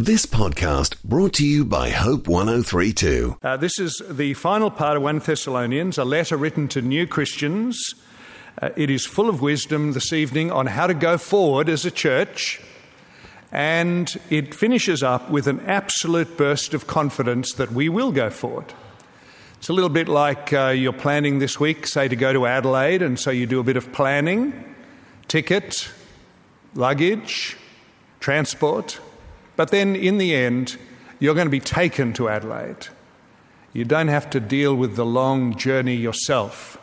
This podcast brought to you by Hope 1032. Uh, this is the final part of 1 Thessalonians, a letter written to new Christians. Uh, it is full of wisdom this evening on how to go forward as a church. And it finishes up with an absolute burst of confidence that we will go forward. It's a little bit like uh, you're planning this week, say, to go to Adelaide, and so you do a bit of planning, ticket, luggage, transport. But then in the end, you're going to be taken to Adelaide. You don't have to deal with the long journey yourself.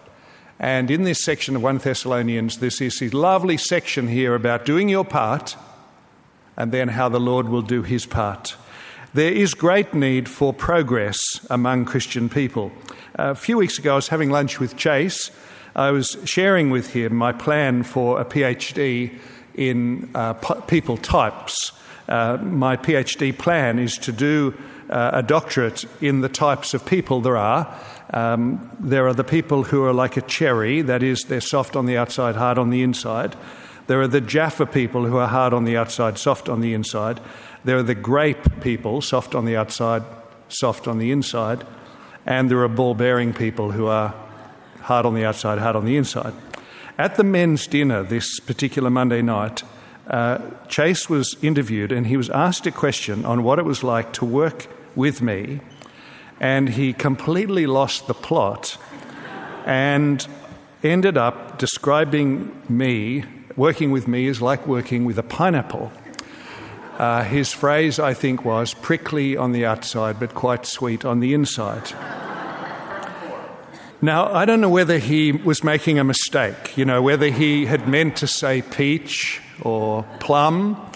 And in this section of 1 Thessalonians, there's this lovely section here about doing your part and then how the Lord will do his part. There is great need for progress among Christian people. A few weeks ago, I was having lunch with Chase. I was sharing with him my plan for a PhD in uh, people types. Uh, my PhD plan is to do uh, a doctorate in the types of people there are. Um, there are the people who are like a cherry, that is, they're soft on the outside, hard on the inside. There are the Jaffa people who are hard on the outside, soft on the inside. There are the grape people, soft on the outside, soft on the inside. And there are ball bearing people who are hard on the outside, hard on the inside. At the men's dinner this particular Monday night, uh, Chase was interviewed and he was asked a question on what it was like to work with me, and he completely lost the plot and ended up describing me, working with me, is like working with a pineapple. Uh, his phrase, I think, was prickly on the outside, but quite sweet on the inside. Now, I don't know whether he was making a mistake, you know, whether he had meant to say peach or plum.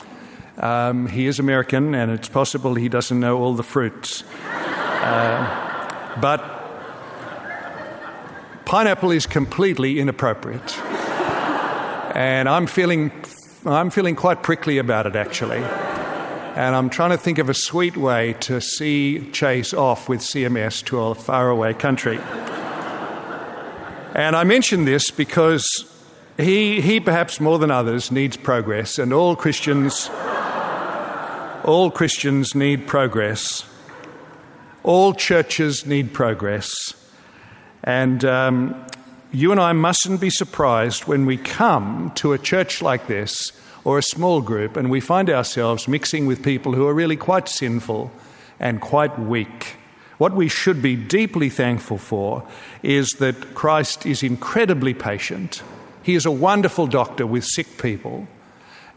Um, he is American, and it's possible he doesn't know all the fruits. Uh, but pineapple is completely inappropriate. And I'm feeling, I'm feeling quite prickly about it, actually. And I'm trying to think of a sweet way to see Chase off with CMS to a faraway country. And I mention this because he, he perhaps more than others needs progress, and all Christians, all Christians need progress. All churches need progress. And um, you and I mustn't be surprised when we come to a church like this or a small group and we find ourselves mixing with people who are really quite sinful and quite weak. What we should be deeply thankful for is that Christ is incredibly patient he is a wonderful doctor with sick people,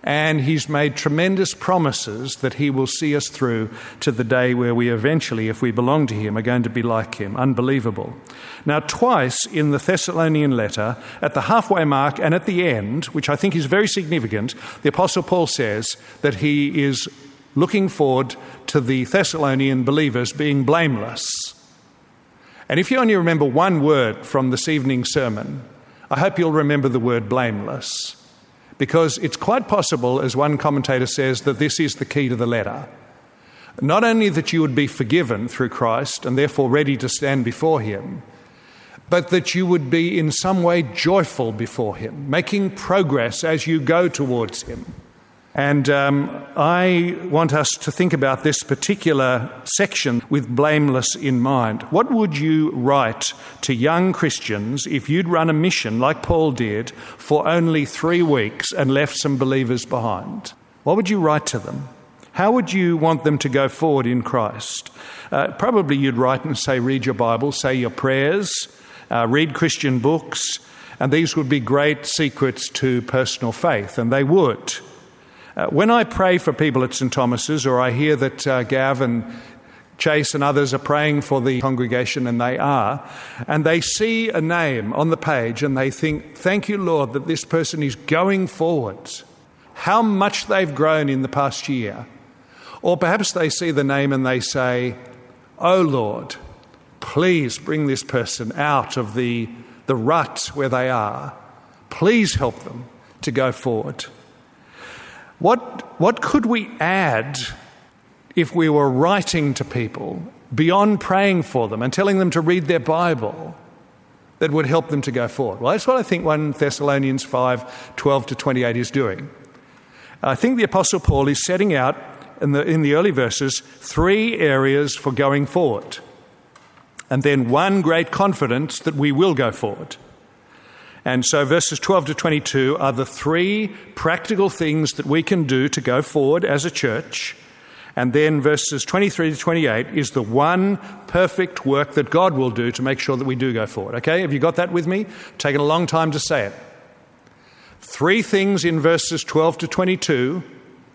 and he's made tremendous promises that he will see us through to the day where we eventually, if we belong to him, are going to be like him. Unbelievable. Now, twice in the Thessalonian letter, at the halfway mark and at the end, which I think is very significant, the Apostle Paul says that he is looking forward to the Thessalonian believers being blameless. And if you only remember one word from this evening's sermon, I hope you'll remember the word blameless, because it's quite possible, as one commentator says, that this is the key to the letter. Not only that you would be forgiven through Christ and therefore ready to stand before Him, but that you would be in some way joyful before Him, making progress as you go towards Him. And um, I want us to think about this particular section with blameless in mind. What would you write to young Christians if you'd run a mission like Paul did for only three weeks and left some believers behind? What would you write to them? How would you want them to go forward in Christ? Uh, probably you'd write and say, read your Bible, say your prayers, uh, read Christian books, and these would be great secrets to personal faith, and they would. Uh, when I pray for people at St. Thomas's, or I hear that uh, Gav and Chase and others are praying for the congregation, and they are, and they see a name on the page and they think, Thank you, Lord, that this person is going forwards. How much they've grown in the past year. Or perhaps they see the name and they say, Oh Lord, please bring this person out of the, the rut where they are. Please help them to go forward. What, what could we add if we were writing to people beyond praying for them and telling them to read their Bible that would help them to go forward? Well, that's what I think 1 Thessalonians 5 12 to 28 is doing. I think the Apostle Paul is setting out in the, in the early verses three areas for going forward, and then one great confidence that we will go forward. And so, verses 12 to 22 are the three practical things that we can do to go forward as a church. And then, verses 23 to 28 is the one perfect work that God will do to make sure that we do go forward. Okay, have you got that with me? Taken a long time to say it. Three things in verses 12 to 22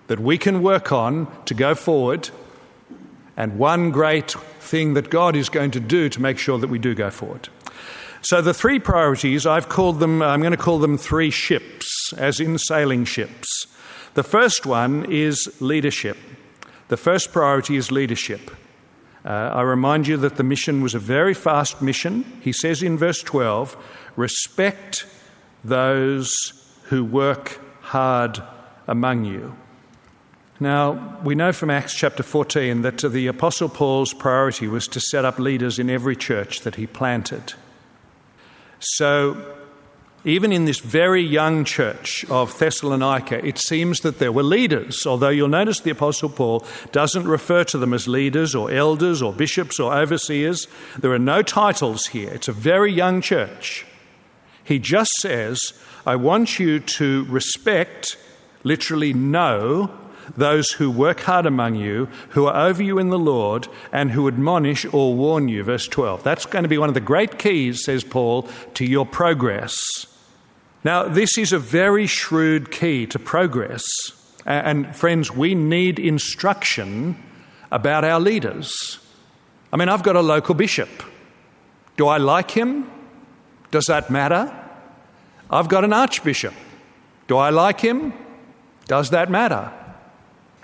that we can work on to go forward, and one great thing that God is going to do to make sure that we do go forward. So the three priorities, I've called them, I'm going to call them three ships, as in sailing ships. The first one is leadership. The first priority is leadership. Uh, I remind you that the mission was a very fast mission. He says in verse 12, respect those who work hard among you. Now, we know from Acts chapter 14 that the Apostle Paul's priority was to set up leaders in every church that he planted. So, even in this very young church of Thessalonica, it seems that there were leaders, although you'll notice the Apostle Paul doesn't refer to them as leaders or elders or bishops or overseers. There are no titles here. It's a very young church. He just says, I want you to respect, literally know, those who work hard among you, who are over you in the Lord, and who admonish or warn you. Verse 12. That's going to be one of the great keys, says Paul, to your progress. Now, this is a very shrewd key to progress. And friends, we need instruction about our leaders. I mean, I've got a local bishop. Do I like him? Does that matter? I've got an archbishop. Do I like him? Does that matter?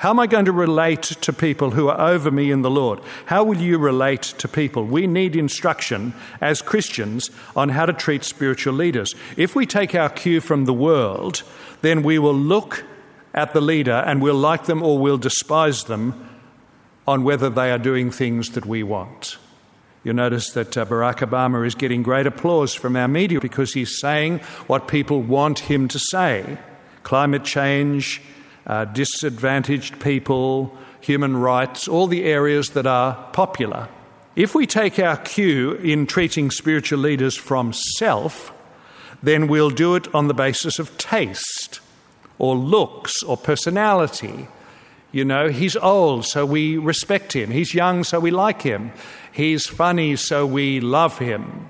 How am I going to relate to people who are over me in the Lord? How will you relate to people? We need instruction as Christians on how to treat spiritual leaders. If we take our cue from the world, then we will look at the leader and we'll like them or we'll despise them on whether they are doing things that we want. You'll notice that uh, Barack Obama is getting great applause from our media because he's saying what people want him to say. Climate change, uh, disadvantaged people, human rights, all the areas that are popular. If we take our cue in treating spiritual leaders from self, then we'll do it on the basis of taste or looks or personality. You know, he's old, so we respect him. He's young, so we like him. He's funny, so we love him.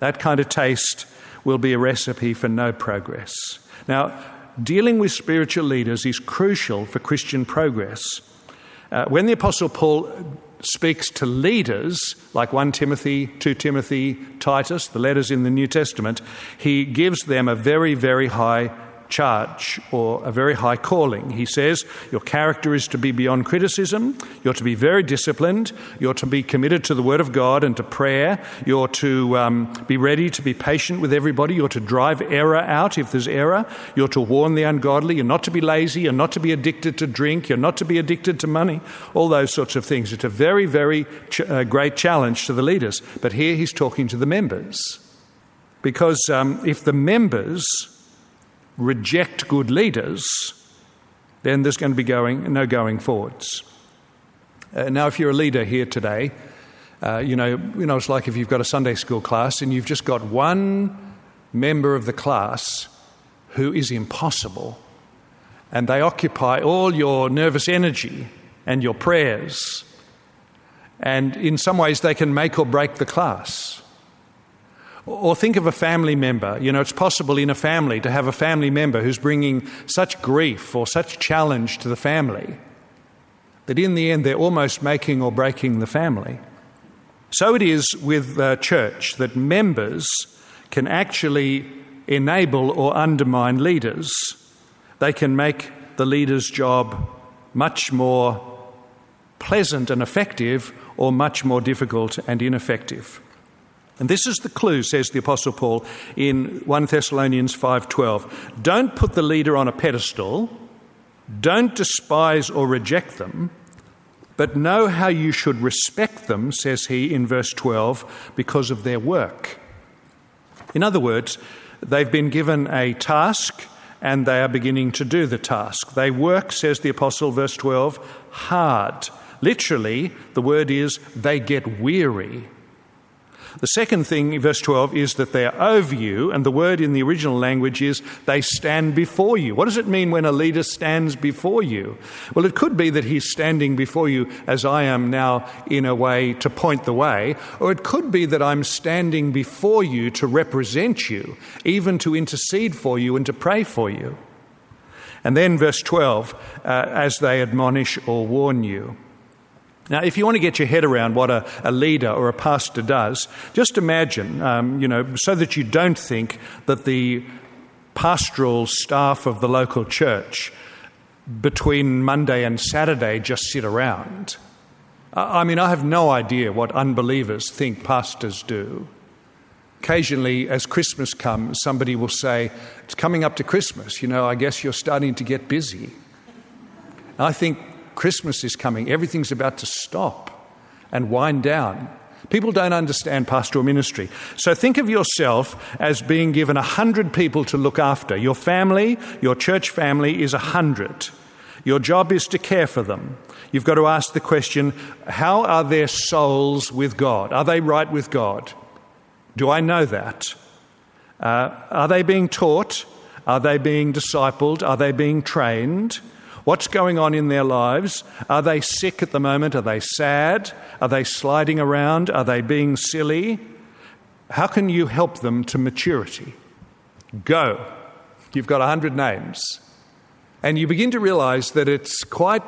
That kind of taste will be a recipe for no progress. Now, dealing with spiritual leaders is crucial for Christian progress. Uh, when the Apostle Paul speaks to leaders like 1 Timothy, 2 Timothy, Titus, the letters in the New Testament, he gives them a very, very high charge or a very high calling. He says, Your character is to be beyond criticism, you're to be very disciplined, you're to be committed to the Word of God and to prayer, you're to um, be ready to be patient with everybody, you're to drive error out if there's error, you're to warn the ungodly, you're not to be lazy, you're not to be addicted to drink, you're not to be addicted to money, all those sorts of things. It's a very, very ch- uh, great challenge to the leaders. But here he's talking to the members. Because um, if the members reject good leaders, then there's going to be going, no going forwards. Uh, now, if you're a leader here today, uh, you know, you know, it's like if you've got a Sunday school class and you've just got one member of the class who is impossible, and they occupy all your nervous energy and your prayers, and in some ways they can make or break the class. Or think of a family member. You know, it's possible in a family to have a family member who's bringing such grief or such challenge to the family that in the end they're almost making or breaking the family. So it is with the church that members can actually enable or undermine leaders. They can make the leader's job much more pleasant and effective or much more difficult and ineffective. And this is the clue, says the Apostle Paul in 1 Thessalonians 5:12. Don't put the leader on a pedestal, don't despise or reject them, but know how you should respect them, says he in verse 12, because of their work. In other words, they've been given a task and they are beginning to do the task. They work, says the Apostle, verse 12, hard. Literally, the word is they get weary. The second thing in verse 12 is that they are over you, and the word in the original language is they stand before you. What does it mean when a leader stands before you? Well, it could be that he's standing before you as I am now in a way to point the way, or it could be that I'm standing before you to represent you, even to intercede for you and to pray for you. And then verse 12, uh, as they admonish or warn you. Now, if you want to get your head around what a, a leader or a pastor does, just imagine, um, you know, so that you don't think that the pastoral staff of the local church between Monday and Saturday just sit around. I mean, I have no idea what unbelievers think pastors do. Occasionally, as Christmas comes, somebody will say, It's coming up to Christmas, you know, I guess you're starting to get busy. I think Christmas is coming, everything's about to stop and wind down. People don't understand pastoral ministry. So think of yourself as being given a hundred people to look after. Your family, your church family, is a hundred. Your job is to care for them. You've got to ask the question how are their souls with God? Are they right with God? Do I know that? Uh, are they being taught? Are they being discipled? Are they being trained? What's going on in their lives? Are they sick at the moment? Are they sad? Are they sliding around? Are they being silly? How can you help them to maturity? Go. You've got a hundred names. And you begin to realize that it's quite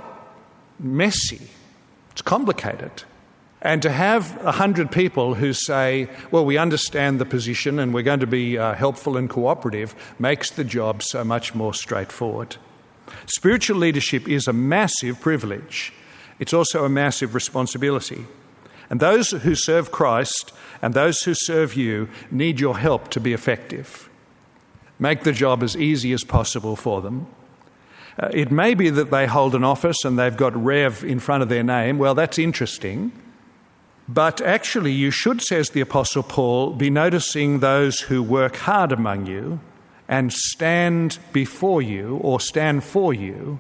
messy, it's complicated. And to have a hundred people who say, well, we understand the position and we're going to be uh, helpful and cooperative makes the job so much more straightforward. Spiritual leadership is a massive privilege, it's also a massive responsibility. And those who serve Christ and those who serve you need your help to be effective. Make the job as easy as possible for them. Uh, it may be that they hold an office and they've got Rev in front of their name. Well, that's interesting. But actually, you should, says the Apostle Paul, be noticing those who work hard among you and stand before you or stand for you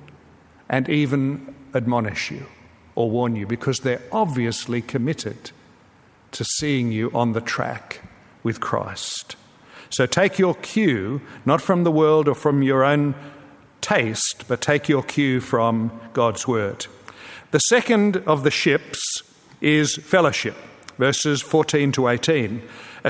and even admonish you or warn you because they're obviously committed to seeing you on the track with Christ. So take your cue, not from the world or from your own taste, but take your cue from God's word. The second of the ships is fellowship, verses 14 to 18.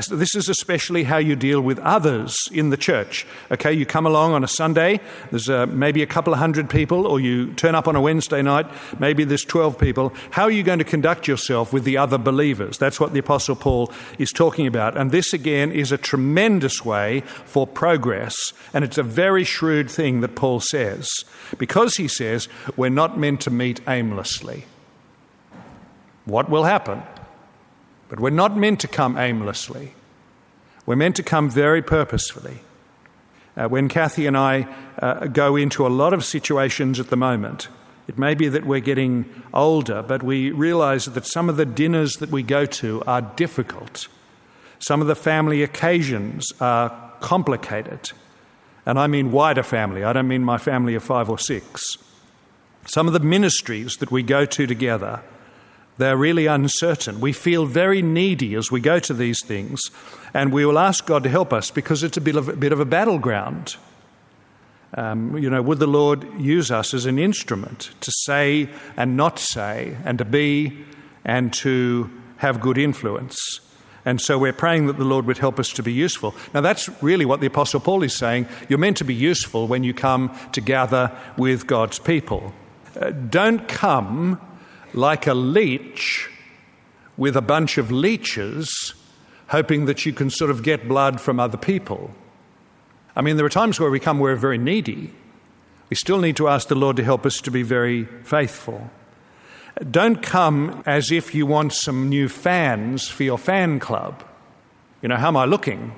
This is especially how you deal with others in the church. Okay, you come along on a Sunday, there's uh, maybe a couple of hundred people, or you turn up on a Wednesday night, maybe there's 12 people. How are you going to conduct yourself with the other believers? That's what the Apostle Paul is talking about. And this, again, is a tremendous way for progress, and it's a very shrewd thing that Paul says, because he says we're not meant to meet aimlessly. What will happen? But we're not meant to come aimlessly. We're meant to come very purposefully. Uh, when Kathy and I uh, go into a lot of situations at the moment, it may be that we're getting older, but we realize that some of the dinners that we go to are difficult. Some of the family occasions are complicated. And I mean wider family, I don't mean my family of five or six. Some of the ministries that we go to together they're really uncertain. We feel very needy as we go to these things, and we will ask God to help us because it's a bit of a, bit of a battleground. Um, you know, would the Lord use us as an instrument to say and not say, and to be and to have good influence? And so we're praying that the Lord would help us to be useful. Now, that's really what the Apostle Paul is saying. You're meant to be useful when you come to gather with God's people. Uh, don't come like a leech with a bunch of leeches, hoping that you can sort of get blood from other people. I mean, there are times where we come where we're very needy. We still need to ask the Lord to help us to be very faithful. Don't come as if you want some new fans for your fan club. You know, how am I looking?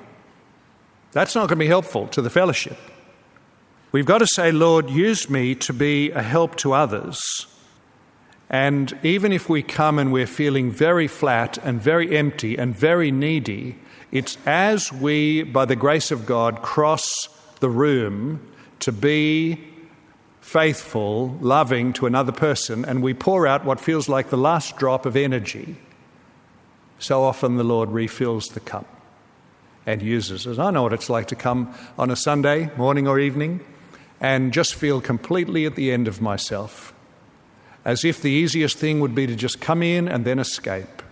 That's not going to be helpful to the fellowship. We've got to say, Lord, use me to be a help to others and even if we come and we're feeling very flat and very empty and very needy, it's as we, by the grace of God, cross the room to be faithful, loving to another person, and we pour out what feels like the last drop of energy, so often the Lord refills the cup and uses it. I know what it's like to come on a Sunday, morning or evening, and just feel completely at the end of myself, as if the easiest thing would be to just come in and then escape.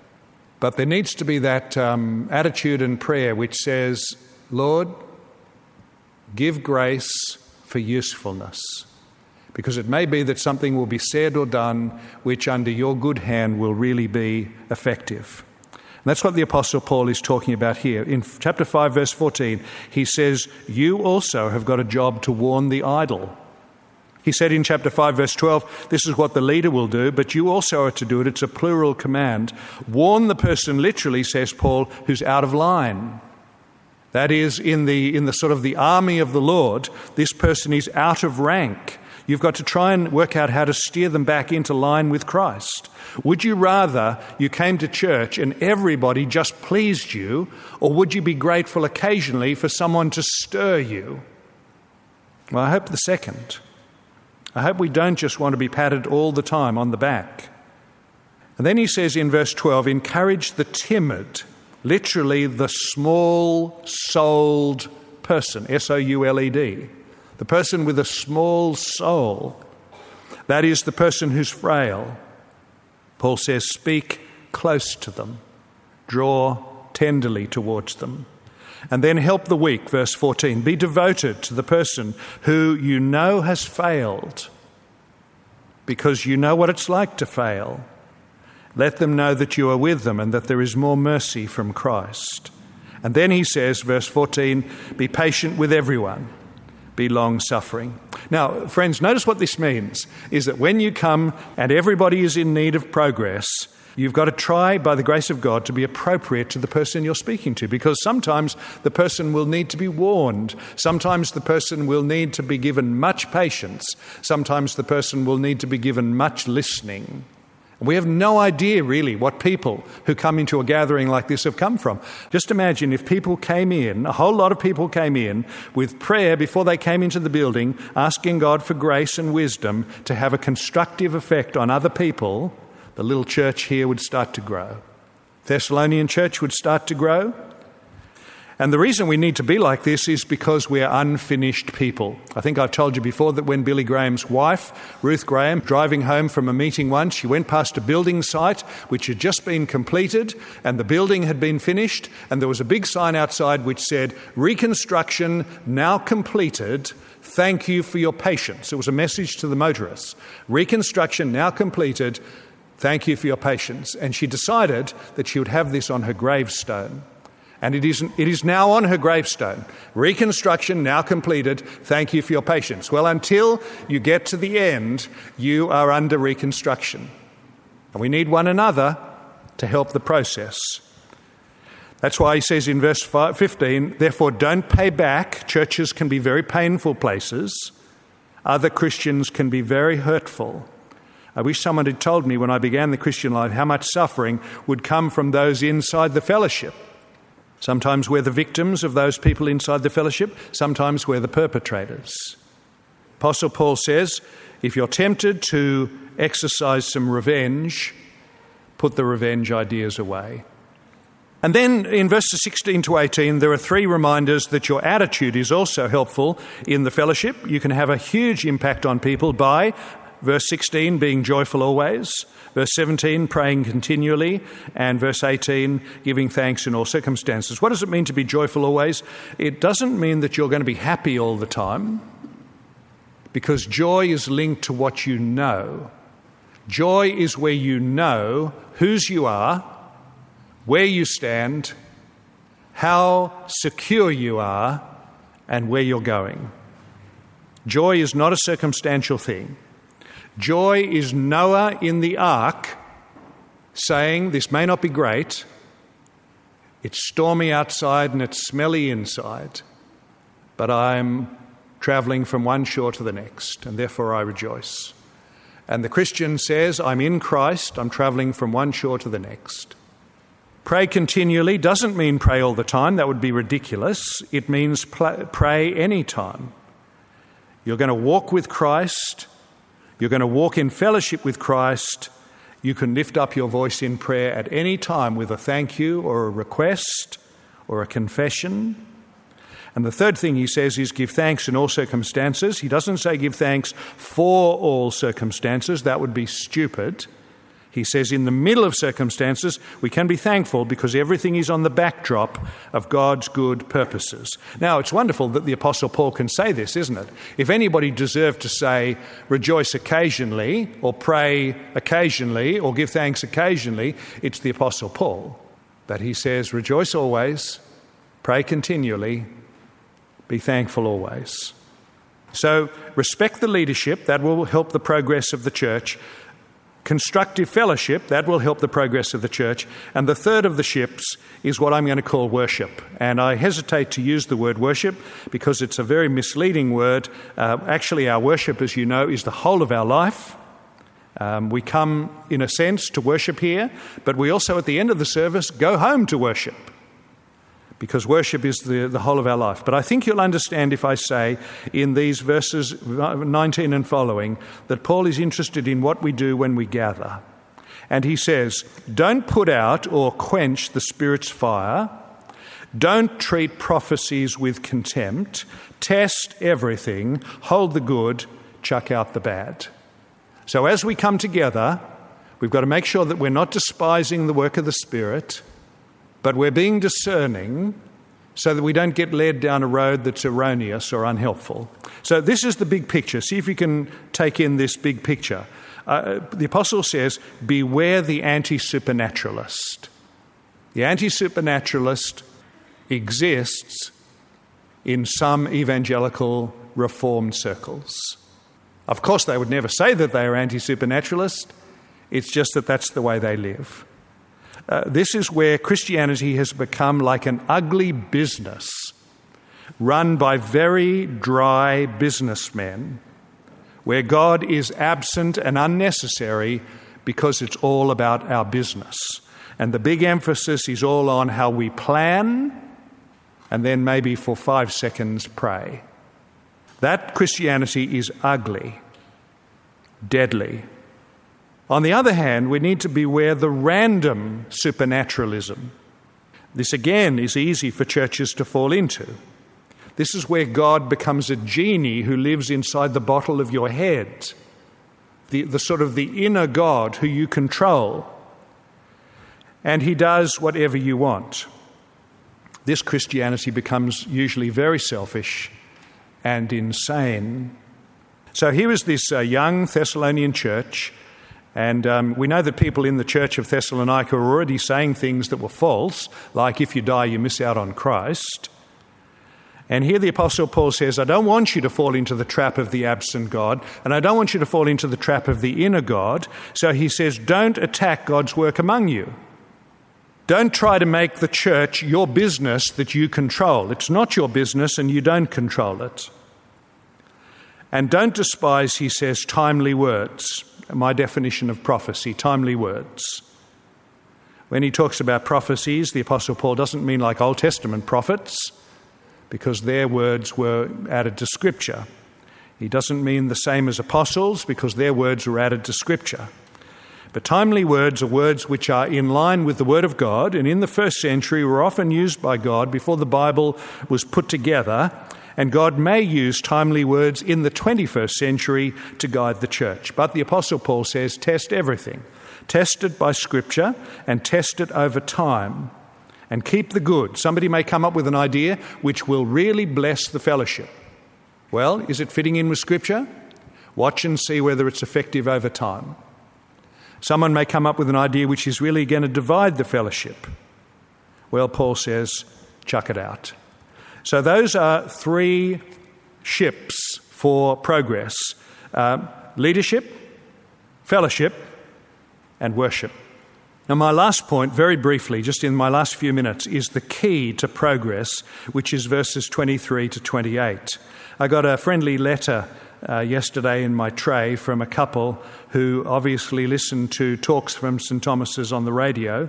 But there needs to be that um, attitude and prayer which says, Lord, give grace for usefulness. Because it may be that something will be said or done which, under your good hand, will really be effective. And that's what the Apostle Paul is talking about here. In chapter 5, verse 14, he says, You also have got a job to warn the idle. He said in chapter 5, verse 12, This is what the leader will do, but you also are to do it. It's a plural command. Warn the person, literally, says Paul, who's out of line. That is, in the, in the sort of the army of the Lord, this person is out of rank. You've got to try and work out how to steer them back into line with Christ. Would you rather you came to church and everybody just pleased you, or would you be grateful occasionally for someone to stir you? Well, I hope the second. I hope we don't just want to be patted all the time on the back. And then he says in verse 12, encourage the timid, literally the small souled person, S O U L E D the person with a small soul, that is, the person who's frail. Paul says, Speak close to them, draw tenderly towards them. And then help the weak, verse 14. Be devoted to the person who you know has failed because you know what it's like to fail. Let them know that you are with them and that there is more mercy from Christ. And then he says, verse 14, be patient with everyone be long suffering. Now, friends, notice what this means is that when you come and everybody is in need of progress, you've got to try, by the grace of God, to be appropriate to the person you're speaking to because sometimes the person will need to be warned. Sometimes the person will need to be given much patience. Sometimes the person will need to be given much listening. We have no idea really what people who come into a gathering like this have come from. Just imagine if people came in, a whole lot of people came in with prayer before they came into the building, asking God for grace and wisdom to have a constructive effect on other people, the little church here would start to grow. Thessalonian church would start to grow. And the reason we need to be like this is because we're unfinished people. I think I've told you before that when Billy Graham's wife, Ruth Graham, driving home from a meeting once, she went past a building site which had just been completed and the building had been finished, and there was a big sign outside which said, Reconstruction now completed. Thank you for your patience. It was a message to the motorists. Reconstruction now completed. Thank you for your patience. And she decided that she would have this on her gravestone. And it is, it is now on her gravestone. Reconstruction now completed. Thank you for your patience. Well, until you get to the end, you are under reconstruction. And we need one another to help the process. That's why he says in verse 15, therefore, don't pay back. Churches can be very painful places, other Christians can be very hurtful. I wish someone had told me when I began the Christian life how much suffering would come from those inside the fellowship. Sometimes we're the victims of those people inside the fellowship, sometimes we're the perpetrators. Apostle Paul says if you're tempted to exercise some revenge, put the revenge ideas away. And then in verses 16 to 18, there are three reminders that your attitude is also helpful in the fellowship. You can have a huge impact on people by verse 16 being joyful always, Verse 17, praying continually, and verse 18, giving thanks in all circumstances. What does it mean to be joyful always? It doesn't mean that you're going to be happy all the time, because joy is linked to what you know. Joy is where you know whose you are, where you stand, how secure you are, and where you're going. Joy is not a circumstantial thing. Joy is Noah in the ark saying, This may not be great. It's stormy outside and it's smelly inside, but I'm traveling from one shore to the next, and therefore I rejoice. And the Christian says, I'm in Christ, I'm traveling from one shore to the next. Pray continually doesn't mean pray all the time, that would be ridiculous. It means pray any time. you're going to walk with Christ, you're going to walk in fellowship with Christ, you can lift up your voice in prayer at any time with a thank you or a request or a confession. And the third thing he says is give thanks in all circumstances. He doesn't say give thanks for all circumstances, that would be stupid. He says, in the middle of circumstances, we can be thankful because everything is on the backdrop of God's good purposes. Now, it's wonderful that the Apostle Paul can say this, isn't it? If anybody deserved to say, rejoice occasionally, or pray occasionally, or give thanks occasionally, it's the Apostle Paul. But he says, rejoice always, pray continually, be thankful always. So, respect the leadership, that will help the progress of the church constructive fellowship, that will help the progress of the church. And the third of the ships is what I'm going to call worship. And I hesitate to use the word worship because it's a very misleading word. Uh, actually, our worship, as you know, is the whole of our life. Um, we come, in a sense, to worship here, but we also, at the end of the service, go home to worship because worship is the, the whole of our life. But I think you'll understand if I say in these verses 19 and following that Paul is interested in what we do when we gather. And he says, Don't put out or quench the Spirit's fire. Don't treat prophecies with contempt. Test everything. Hold the good. Chuck out the bad. So as we come together, we've got to make sure that we're not despising the work of the Spirit but we're being discerning so that we don't get led down a road that's erroneous or unhelpful. So, this is the big picture. See if you can take in this big picture. Uh, the apostle says, Beware the anti supernaturalist. The anti supernaturalist exists in some evangelical reformed circles. Of course, they would never say that they are anti supernaturalist, it's just that that's the way they live. Uh, this is where Christianity has become like an ugly business run by very dry businessmen, where God is absent and unnecessary because it's all about our business. And the big emphasis is all on how we plan and then maybe for five seconds pray. That Christianity is ugly, deadly. On the other hand, we need to beware the random supernaturalism. This again is easy for churches to fall into. This is where God becomes a genie who lives inside the bottle of your head, the, the sort of the inner God who you control. And he does whatever you want. This Christianity becomes usually very selfish and insane. So here is this uh, young Thessalonian church and um, we know that people in the church of Thessalonica were already saying things that were false, like if you die, you miss out on Christ. And here the Apostle Paul says, I don't want you to fall into the trap of the absent God, and I don't want you to fall into the trap of the inner God. So he says, don't attack God's work among you. Don't try to make the church your business that you control. It's not your business, and you don't control it. And don't despise, he says, timely words my definition of prophecy timely words. When he talks about prophecies, the Apostle Paul doesn't mean like Old Testament prophets, because their words were added to Scripture. He doesn't mean the same as apostles, because their words were added to Scripture. But timely words are words which are in line with the Word of God, and in the first century were often used by God before the Bible was put together and God may use timely words in the 21st century to guide the church. But the Apostle Paul says, test everything. Test it by Scripture and test it over time. And keep the good. Somebody may come up with an idea which will really bless the fellowship. Well, is it fitting in with Scripture? Watch and see whether it's effective over time. Someone may come up with an idea which is really going to divide the fellowship. Well, Paul says, chuck it out. So, those are three ships for progress uh, leadership, fellowship, and worship. Now, my last point, very briefly, just in my last few minutes, is the key to progress, which is verses 23 to 28. I got a friendly letter uh, yesterday in my tray from a couple who obviously listened to talks from St. Thomas's on the radio.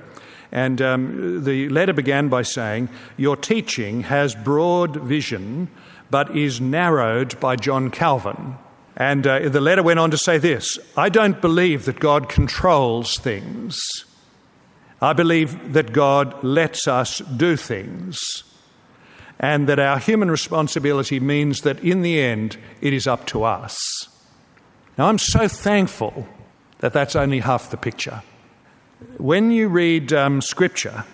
And um, the letter began by saying, Your teaching has broad vision, but is narrowed by John Calvin. And uh, the letter went on to say this I don't believe that God controls things. I believe that God lets us do things. And that our human responsibility means that in the end, it is up to us. Now, I'm so thankful that that's only half the picture. When you read um, Scripture,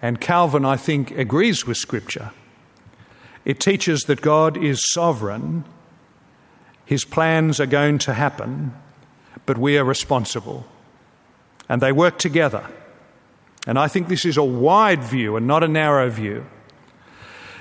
and Calvin, I think, agrees with Scripture, it teaches that God is sovereign, His plans are going to happen, but we are responsible. And they work together. And I think this is a wide view and not a narrow view.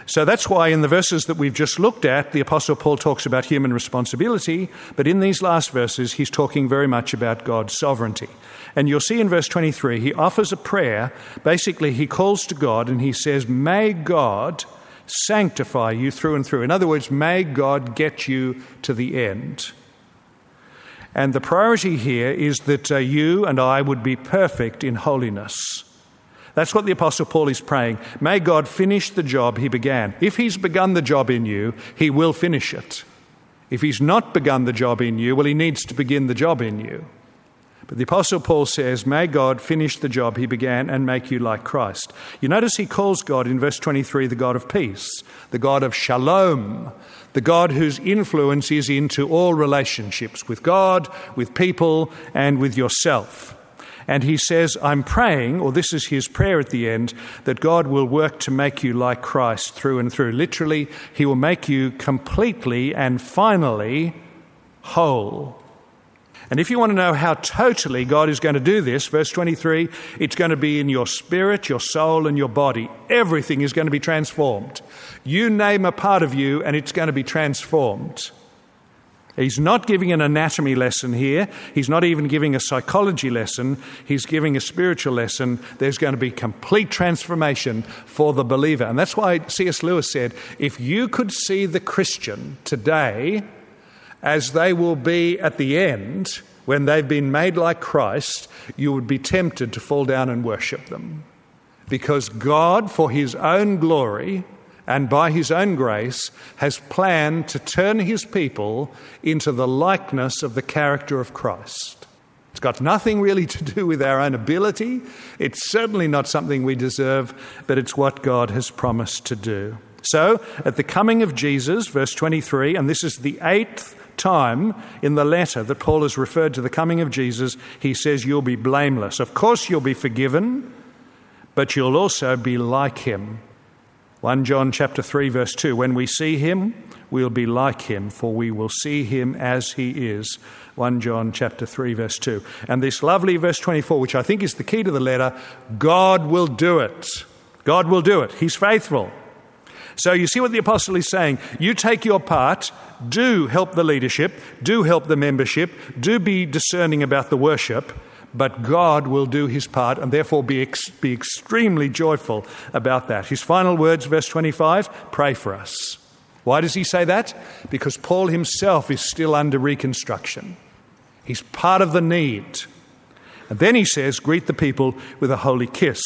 So that's why in the verses that we've just looked at, the Apostle Paul talks about human responsibility, but in these last verses, he's talking very much about God's sovereignty. And you'll see in verse 23, he offers a prayer. Basically, he calls to God and he says, May God sanctify you through and through. In other words, may God get you to the end. And the priority here is that uh, you and I would be perfect in holiness. That's what the Apostle Paul is praying. May God finish the job he began. If he's begun the job in you, he will finish it. If he's not begun the job in you, well, he needs to begin the job in you. But the Apostle Paul says, May God finish the job he began and make you like Christ. You notice he calls God in verse 23 the God of peace, the God of shalom, the God whose influence is into all relationships with God, with people, and with yourself. And he says, I'm praying, or this is his prayer at the end, that God will work to make you like Christ through and through. Literally, he will make you completely and finally whole. And if you want to know how totally God is going to do this, verse 23, it's going to be in your spirit, your soul, and your body. Everything is going to be transformed. You name a part of you, and it's going to be transformed. He's not giving an anatomy lesson here. He's not even giving a psychology lesson. He's giving a spiritual lesson. There's going to be complete transformation for the believer. And that's why C.S. Lewis said if you could see the Christian today as they will be at the end, when they've been made like Christ, you would be tempted to fall down and worship them. Because God, for His own glory, and by his own grace has planned to turn his people into the likeness of the character of Christ. It's got nothing really to do with our own ability. It's certainly not something we deserve, but it's what God has promised to do. So, at the coming of Jesus, verse 23, and this is the eighth time in the letter that Paul has referred to the coming of Jesus, he says, You'll be blameless. Of course, you'll be forgiven, but you'll also be like him 1 John chapter 3 verse 2 when we see him we'll be like him for we will see him as he is. 1 John chapter 3 verse 2 and this lovely verse 24 which I think is the key to the letter God will do it. God will do it. He's faithful. So you see what the apostle is saying. You take your part. Do help the leadership. Do help the membership. Do be discerning about the worship but God will do his part and therefore be, ex- be extremely joyful about that. His final words, verse 25 pray for us. Why does he say that? Because Paul himself is still under reconstruction. He's part of the need. And then he says, greet the people with a holy kiss.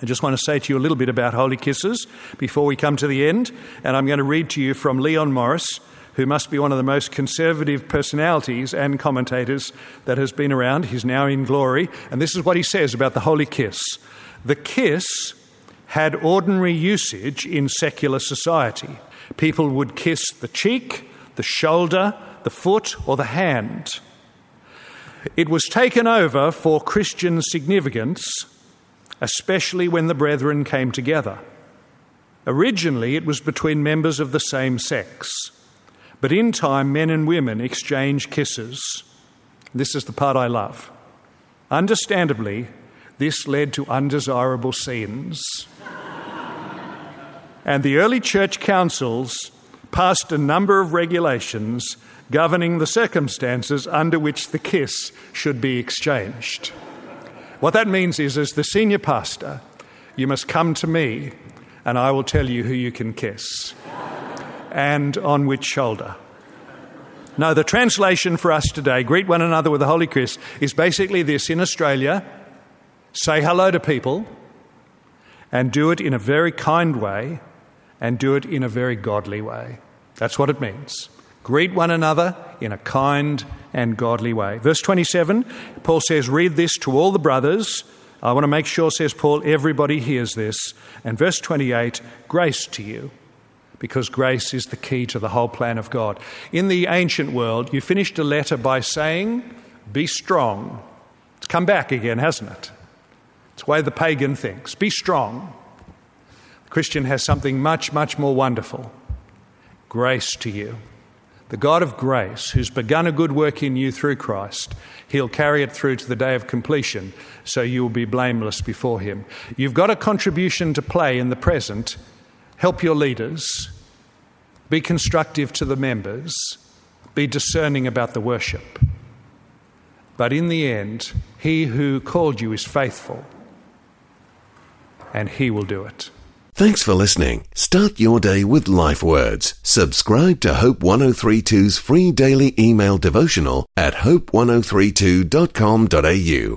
I just want to say to you a little bit about holy kisses before we come to the end. And I'm going to read to you from Leon Morris, who must be one of the most conservative personalities and commentators that has been around. He's now in glory. And this is what he says about the holy kiss the kiss had ordinary usage in secular society. People would kiss the cheek, the shoulder, the foot, or the hand. It was taken over for Christian significance, especially when the brethren came together. Originally, it was between members of the same sex. But in time, men and women exchange kisses. This is the part I love. Understandably, this led to undesirable scenes. and the early church councils passed a number of regulations governing the circumstances under which the kiss should be exchanged. What that means is, as the senior pastor, you must come to me and I will tell you who you can kiss and on which shoulder. Now, the translation for us today, greet one another with a holy kiss, is basically this in Australia say hello to people and do it in a very kind way and do it in a very godly way. That's what it means. Greet one another in a kind and godly way. Verse 27, Paul says, Read this to all the brothers. I want to make sure, says Paul, everybody hears this. And verse 28, grace to you, because grace is the key to the whole plan of God. In the ancient world, you finished a letter by saying, Be strong. It's come back again, hasn't it? It's the way the pagan thinks. Be strong. The Christian has something much, much more wonderful grace to you. The God of grace, who's begun a good work in you through Christ, He'll carry it through to the day of completion, so you will be blameless before Him. You've got a contribution to play in the present. Help your leaders. Be constructive to the members. Be discerning about the worship. But in the end, He who called you is faithful, and He will do it. Thanks for listening. Start your day with life words. Subscribe to Hope 1032's free daily email devotional at hope1032.com.au.